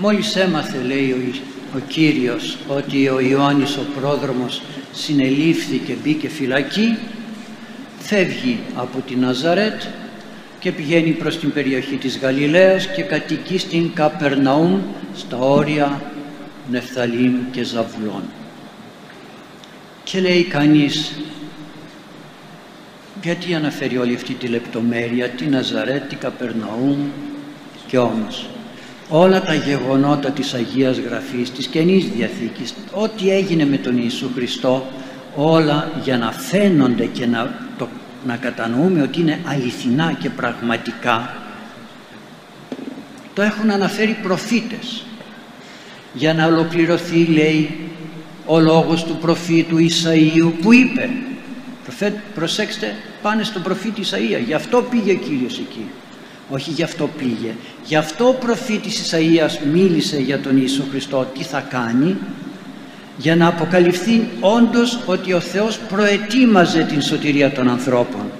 Μόλις έμαθε λέει ο, ο Κύριος ότι ο Ιωάννης ο πρόδρομος συνελήφθη και μπήκε φυλακή φεύγει από την Ναζαρέτ και πηγαίνει προς την περιοχή της Γαλιλαίας και κατοικεί στην Καπερναούμ στα όρια Νεφθαλήμ και Ζαβουλών. Και λέει κανείς γιατί αναφέρει όλη αυτή τη λεπτομέρεια, τη Ναζαρέτ, τη Καπερναούμ και όμως όλα τα γεγονότα της Αγίας Γραφής, της Καινής Διαθήκης, ό,τι έγινε με τον Ιησού Χριστό, όλα για να φαίνονται και να, το, να κατανοούμε ότι είναι αληθινά και πραγματικά, το έχουν αναφέρει προφήτες. Για να ολοκληρωθεί, λέει, ο λόγος του προφήτου Ισαΐου που είπε προσέξτε πάνε στον προφήτη Ισαΐα γι' αυτό πήγε ο Κύριος εκεί όχι γι' αυτό πήγε. Γι' αυτό ο προφήτης Ισαΐας μίλησε για τον Ιησού Χριστό τι θα κάνει για να αποκαλυφθεί όντως ότι ο Θεός προετοίμαζε την σωτηρία των ανθρώπων.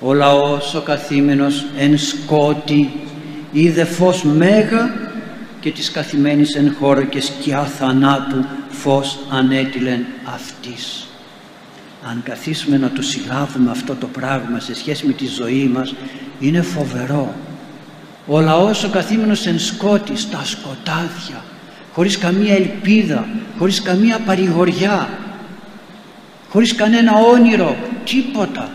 Ο λαός ο καθήμενος εν σκότη είδε φως μέγα και της καθημένης εν χώρο και σκιά θανάτου φως ανέτειλεν αυτής. Αν καθίσουμε να το συλλάβουμε αυτό το πράγμα σε σχέση με τη ζωή μας είναι φοβερό. Ο λαός ο καθήμενος εν σκότη στα σκοτάδια χωρίς καμία ελπίδα χωρίς καμία παρηγοριά χωρίς κανένα όνειρο τίποτα.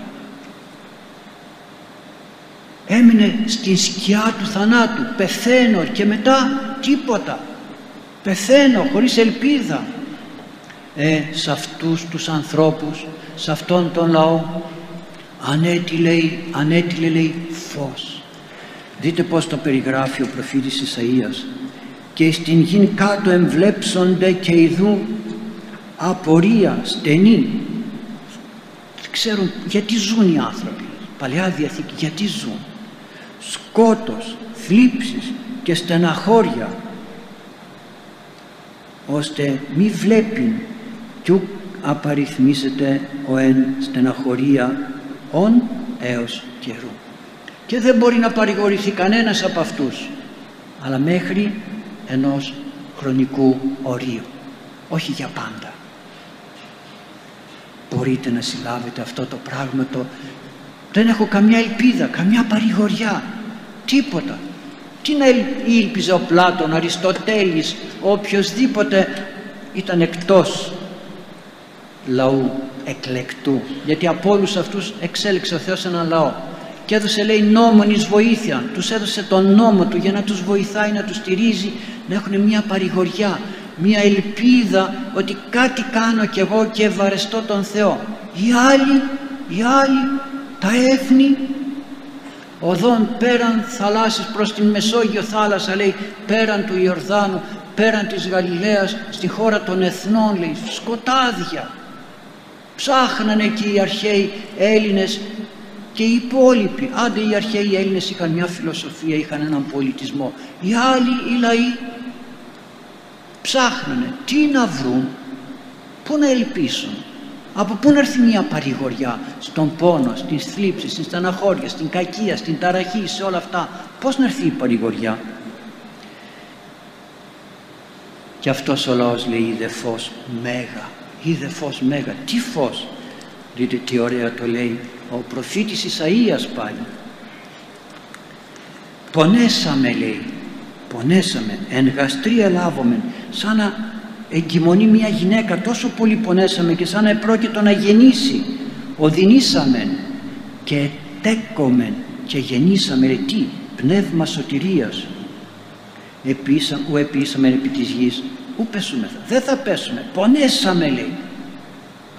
Έμεινε στην σκιά του θανάτου πεθαίνω και μετά τίποτα. Πεθαίνω χωρίς ελπίδα. Ε, σε αυτούς τους ανθρώπους σε αυτόν τον λαό ανέτειλε, ανέτειλε λέει φως. Δείτε πως το περιγράφει ο προφήτης Ισαΐας. Και στην γη κάτω εμβλέψονται και ειδού απορία στενή ξέρουν γιατί ζουν οι άνθρωποι. Παλαιά Διαθήκη γιατί ζουν. Σκότος, θλίψεις και στεναχώρια ώστε μη βλέπει κι ουκ απαριθμίσεται ο εν στεναχωρία ον έως καιρού. Και δεν μπορεί να παρηγορηθεί κανένας από αυτούς αλλά μέχρι ενός χρονικού ορίου όχι για πάντα. Μπορείτε να συλλάβετε αυτό το πράγμα το δεν έχω καμιά ελπίδα, καμιά παρηγοριά τίποτα. Τι να ήλπιζε ο Πλάτων, ο Αριστοτέλης ο οποιοδήποτε ήταν εκτός λαού εκλεκτού. Γιατί από όλους αυτούς εξέλιξε ο Θεός ένα λαό. Και έδωσε λέει νόμον εις βοήθεια. Τους έδωσε τον νόμο του για να τους βοηθάει να τους στηρίζει να έχουν μια παρηγοριά μια ελπίδα ότι κάτι κάνω κι εγώ και ευαρεστώ τον Θεό. Οι άλλοι, οι άλλοι τα έθνη οδόν πέραν θαλάσσης προς την Μεσόγειο θάλασσα λέει πέραν του Ιορδάνου πέραν της Γαλιλαίας στη χώρα των εθνών λέει σκοτάδια ψάχνανε εκεί οι αρχαίοι Έλληνες και οι υπόλοιποι άντε οι αρχαίοι Έλληνες είχαν μια φιλοσοφία είχαν έναν πολιτισμό οι άλλοι οι λαοί ψάχνανε τι να βρουν πού να ελπίσουν από πού να έρθει μια παρηγοριά στον πόνο, στην θλίψη, στην στεναχώρια, στην κακία, στην ταραχή, σε όλα αυτά. Πώς να έρθει η παρηγοριά; Και αυτός ο λαός λέει είδε φως μέγα, είδε φως μέγα. Τι φως; Δείτε τι ωραία το λέει ο προφήτης Ισαΐας πάλι. Πονέσαμε λέει, πονέσαμε, εν γαστρία λάβομεν, σαν να εγκυμονεί μια γυναίκα τόσο πολύ πονέσαμε και σαν να επρόκειτο να γεννήσει οδυνήσαμε και τέκομεν και γεννήσαμε ρε τι πνεύμα σωτηρίας επίσα, ου επίσαμε επί της γης ου πέσουμε; Δεν θα πέσουμε. Πονέσαμε λέει.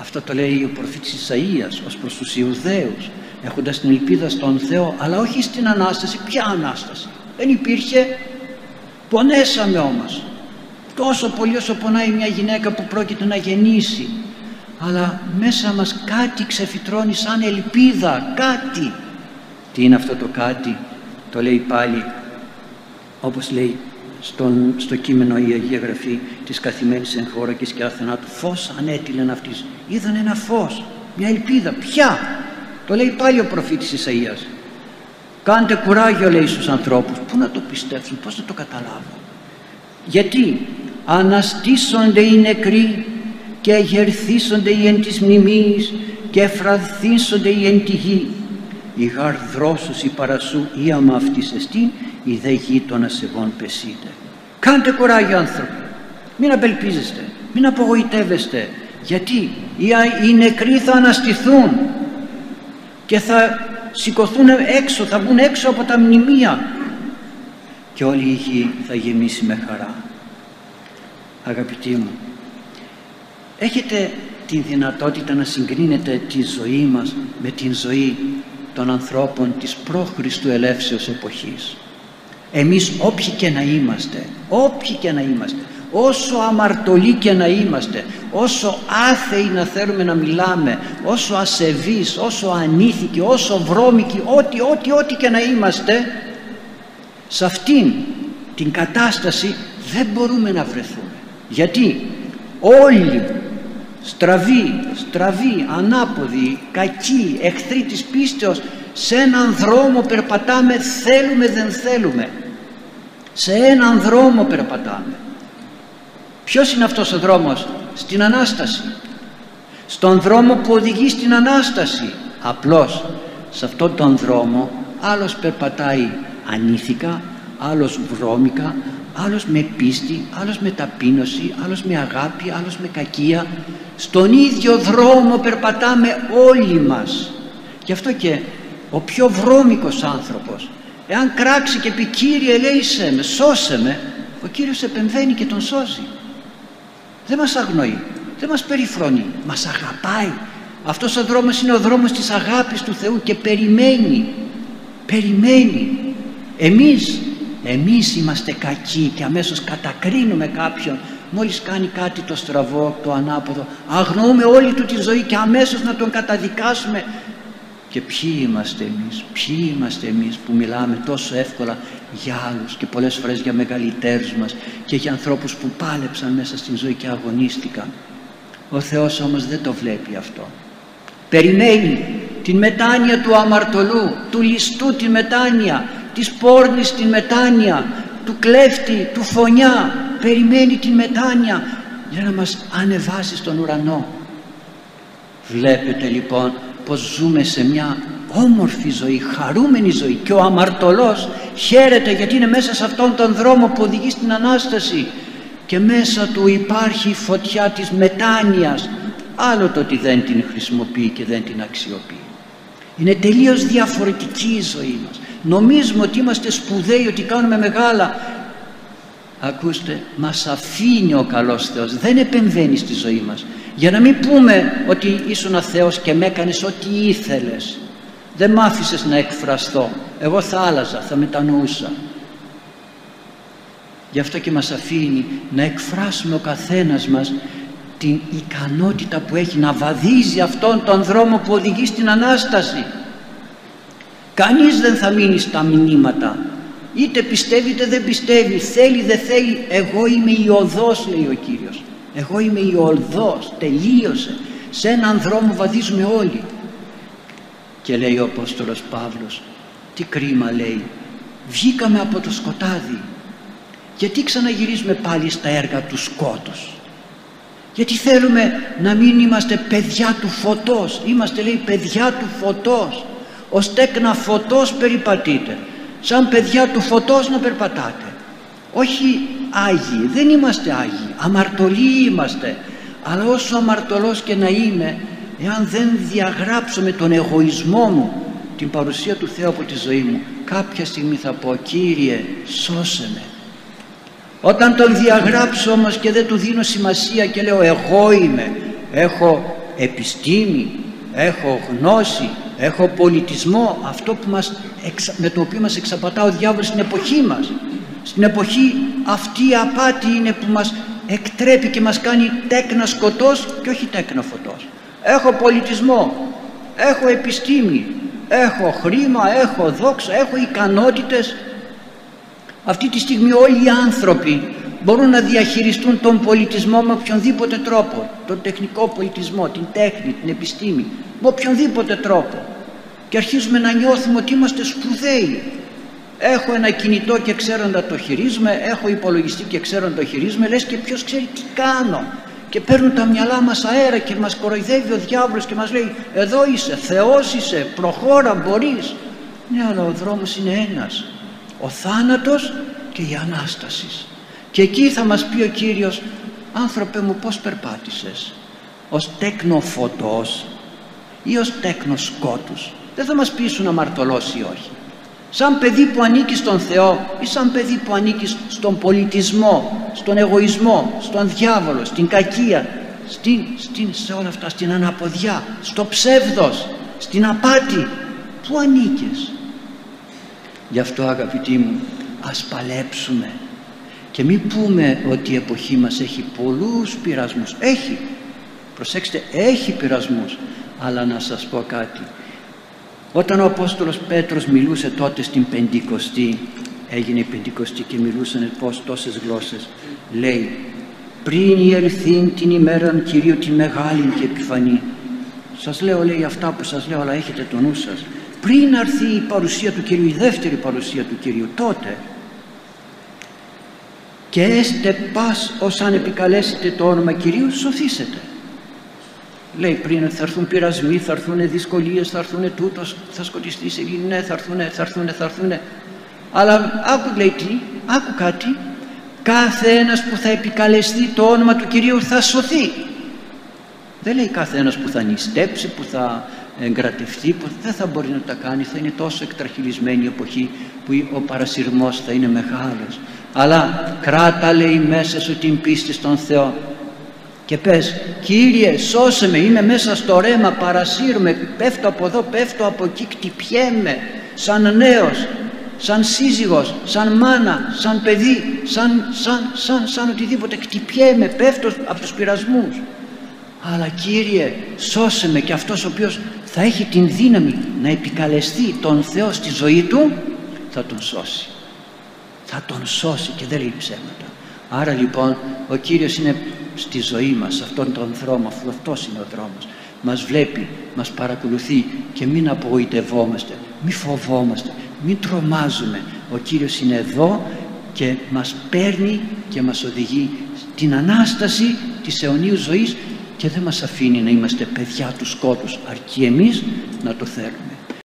Αυτό το λέει ο προφήτης Ισαΐας ως προς τους Ιουδαίους έχοντας την ελπίδα στον Θεό αλλά όχι στην Ανάσταση. Ποια Ανάσταση; Δεν υπήρχε. Πονέσαμε όμως. Τόσο πολύ όσο πονάει μια γυναίκα που πρόκειται να γεννήσει. Αλλά μέσα μας κάτι ξεφυτρώνει σαν ελπίδα. Κάτι. Τι είναι αυτό το κάτι; Το λέει πάλι όπως λέει στον, στο κείμενο η Αγία Γραφή της καθημένης εν χώρα και σκιά θανάτου φως ανέτειλεν αυτής είδαν ένα φως μια ελπίδα ποια; Το λέει πάλι ο προφήτης Ισαΐας Κάντε κουράγιο λέει στους ανθρώπους. Πού να το πιστέψουν, πώς να το καταλάβουν. Γιατί αναστήσονται οι νεκροί και αγερθήσονται οι εν της μνημείς και εφραθήσονται οι εν τη γη. Η γαρδρόσους η παρασού ή άμα αυτής εστί η δε γη των ασεβών πεσείτε. Κάντε κουράγιο άνθρωποι. Μην απελπίζεστε. Μην απογοητεύεστε. Γιατί οι νεκροί θα αναστηθούν και θα σηκωθούν έξω, θα βγουν έξω από τα μνημεία και όλη η γη θα γεμίσει με χαρά. Αγαπητοί μου, έχετε την δυνατότητα να συγκρίνετε τη ζωή μας με την ζωή των ανθρώπων της πρόχριστου ελεύσεως εποχής. Εμείς όποιοι και να είμαστε, όποιοι και να είμαστε, όσο αμαρτωλοί και να είμαστε, όσο άθεοι να θέλουμε να μιλάμε, όσο ασεβείς, όσο ανήθικοι, όσο βρώμικοι, ό,τι, ό,τι, ό,τι και να είμαστε, σε αυτήν την κατάσταση δεν μπορούμε να βρεθούμε. Γιατί όλοι στραβοί, στραβοί, ανάποδοι, κακοί, εχθροί της πίστεως σε έναν δρόμο περπατάμε θέλουμε δεν θέλουμε σε έναν δρόμο περπατάμε ποιος είναι αυτός ο δρόμος; Στην Ανάσταση στον δρόμο που οδηγεί στην Ανάσταση απλώς σε αυτόν τον δρόμο άλλος περπατάει ανήθικα άλλος βρώμικα άλλος με πίστη, άλλος με ταπείνωση, άλλος με αγάπη, άλλος με κακία. Στον ίδιο δρόμο περπατάμε όλοι μας. Γι' αυτό και ο πιο βρώμικος άνθρωπος, εάν κράξει και πει «Κύριε ελέησέ με, σώσε με», ο Κύριος επεμβαίνει και τον σώζει. Δεν μας αγνοεί, δεν μας περιφρονεί, μας αγαπάει. Αυτός ο δρόμος είναι ο δρόμος της αγάπης του Θεού και περιμένει, περιμένει. Εμείς εμείς είμαστε κακοί και αμέσως κατακρίνουμε κάποιον μόλις κάνει κάτι το στραβό, το ανάποδο αγνοούμε όλη του τη ζωή και αμέσως να τον καταδικάσουμε και ποιοι είμαστε εμείς, ποιοι είμαστε εμείς που μιλάμε τόσο εύκολα για άλλους και πολλές φορές για μεγαλύτερους μας και για ανθρώπους που πάλεψαν μέσα στην ζωή και αγωνίστηκαν. Ο Θεός όμως δεν το βλέπει αυτό. Περιμένει την μετάνοια του αμαρτωλού, του ληστού την μετάνοια, της πόρνης την μετάνοια, του κλέφτη, του φωνιά, περιμένει την μετάνοια για να μας ανεβάσει στον ουρανό. Βλέπετε λοιπόν πως ζούμε σε μια όμορφη ζωή, χαρούμενη ζωή. Και ο αμαρτωλός χαίρεται γιατί είναι μέσα σε αυτόν τον δρόμο που οδηγεί στην Ανάσταση. Και μέσα του υπάρχει η φωτιά της μετάνοιας. Άλλο το ότι δεν την χρησιμοποιεί και δεν την αξιοποιεί. Είναι τελείως διαφορετική η ζωή μας. Νομίζουμε ότι είμαστε σπουδαίοι, ότι κάνουμε μεγάλα. Ακούστε μας αφήνει ο καλός Θεός. Δεν επεμβαίνει στη ζωή μας για να μην πούμε ότι ήσουν Θεός και με έκανες ό,τι ήθελες δεν μ' άφησες να εκφραστώ εγώ θα άλλαζα, θα μετανοούσα γι' αυτό και μας αφήνει να εκφράσουμε ο καθένας μας την ικανότητα που έχει να βαδίζει αυτόν τον δρόμο που οδηγεί στην Ανάσταση Κανείς δεν θα μείνει στα μηνύματα. Είτε πιστεύει είτε δεν πιστεύει, θέλει δεν θέλει. Εγώ είμαι η οδός λέει ο Κύριος. Εγώ είμαι η οδός, τελείωσε. Σε έναν δρόμο βαδίζουμε όλοι. Και λέει ο Απόστολος Παύλος, τι κρίμα λέει, βγήκαμε από το σκοτάδι. Γιατί ξαναγυρίζουμε πάλι στα έργα του σκότους; Γιατί θέλουμε να μην είμαστε παιδιά του φωτός; Είμαστε λέει παιδιά του φωτός ως τέκνα φωτός περιπατείτε σαν παιδιά του φωτός να περπατάτε όχι Άγιοι δεν είμαστε Άγιοι αμαρτωλοί είμαστε. Αλλά όσο αμαρτωλός και να είμαι εάν δεν διαγράψω με τον εγωισμό μου την παρουσία του Θεού από τη ζωή μου κάποια στιγμή θα πω Κύριε σώσε με όταν τον διαγράψω όμως και δεν του δίνω σημασία και λέω εγώ είμαι έχω επιστήμη έχω γνώση έχω πολιτισμό αυτό που μας, με το οποίο μας εξαπατά ο διάβολος στην εποχή μας. Στην εποχή αυτή η απάτη είναι που μας εκτρέπει και μας κάνει τέκνα σκοτός και όχι τέκνα φωτός έχω πολιτισμό έχω επιστήμη έχω χρήμα, έχω δόξα, έχω ικανότητες. Αυτή τη στιγμή όλοι οι άνθρωποι μπορούν να διαχειριστούν τον πολιτισμό με οποιονδήποτε τρόπο. Τον τεχνικό πολιτισμό, την τέχνη, την επιστήμη με οποιονδήποτε τρόπο. Και αρχίζουμε να νιώθουμε ότι είμαστε σπουδαίοι έχω ένα κινητό και ξέρω να το χειρίζουμε έχω υπολογιστή και ξέρω να το χειρίζουμε λες και ποιος ξέρει τι κάνω. Και παίρνουν τα μυαλά μας αέρα και μας κοροϊδεύει ο διάβολος και μας λέει εδώ είσαι, Θεός είσαι, προχώρα μπορείς ναι αλλά ο δρόμος είναι ένας ο θάνατος και η Ανάσταση. Και εκεί θα μας πει ο Κύριος άνθρωπε μου πως περπάτησες ως τέκνο φωτός ή ως τέκνο σκότους δεν θα μας πει σου να μαρτωλώσει ή όχι σαν παιδί που ανήκει στον Θεό ή σαν παιδί που ανήκει στον πολιτισμό, στον εγωισμό, στον διάβολο, στην κακία, στην, στην, σε όλα αυτά, στην αναποδιά, στο ψεύδος, στην απάτη. Πού ανήκες. Γι' αυτό αγαπητοί μου, ας παλέψουμε και μην πούμε ότι η εποχή μας έχει πολλούς πειρασμούς. Έχει, προσέξτε, έχει πειρασμούς. Αλλά να σας πω κάτι, όταν ο Απόστολος Πέτρος μιλούσε τότε στην Πεντηκοστή, έγινε η Πεντηκοστή και μιλούσαν πως τόσες γλώσσες, λέει πριν η ελθύν την ημέρα Κυρίου τη μεγάλη και επιφανή. Σας λέω λέει αυτά που σας λέω αλλά έχετε το νου σας. Πριν έρθει η παρουσία του Κυρίου, η δεύτερη παρουσία του Κυρίου, τότε και έστε πας ως αν επικαλέσετε το όνομα Κυρίου σωθήσετε λέει πριν θα έρθουν πειρασμοί, θα έρθουν δυσκολίες, θα έρθουν τούτος, θα σκοτιστεί σε ναι, θα έρθουν, θα έρθουν, θα έρθουν. Αλλά άκου λέει τι, άκου κάτι, κάθε ένας που θα επικαλεστεί το όνομα του Κυρίου θα σωθεί. Δεν λέει κάθε ένας που θα νηστέψει, που θα εγκρατευτεί, που δεν θα μπορεί να τα κάνει, θα είναι τόσο εκτραχυλισμένη η εποχή που ο παρασυρμός θα είναι μεγάλος. Αλλά κράτα λέει μέσα σου την πίστη στον Θεό και πες Κύριε σώσε με είμαι μέσα στο ρέμα παρασύρουμε πέφτω από εδώ πέφτω από εκεί κτυπιέμαι σαν νέος σαν σύζυγος, σαν μάνα, σαν παιδί, σαν, σαν, σαν, σαν οτιδήποτε κτυπιέμαι, πέφτω από τους πειρασμούς. Αλλά Κύριε σώσε με και αυτός ο οποίος θα έχει την δύναμη να επικαλεστεί τον Θεό στη ζωή του θα τον σώσει. Θα τον σώσει και δεν λέει ψέματα. Άρα λοιπόν ο Κύριος είναι στη ζωή μας, σε αυτόν τον δρόμο, αφού αυτός είναι ο δρόμος. Μας βλέπει, μας παρακολουθεί και μην απογοητευόμαστε, μην φοβόμαστε, μην τρομάζουμε. Ο Κύριος είναι εδώ και μας παίρνει και μας οδηγεί στην Ανάσταση της αιωνίου ζωής και δεν μας αφήνει να είμαστε παιδιά του σκότους αρκεί εμείς να το θέλουμε.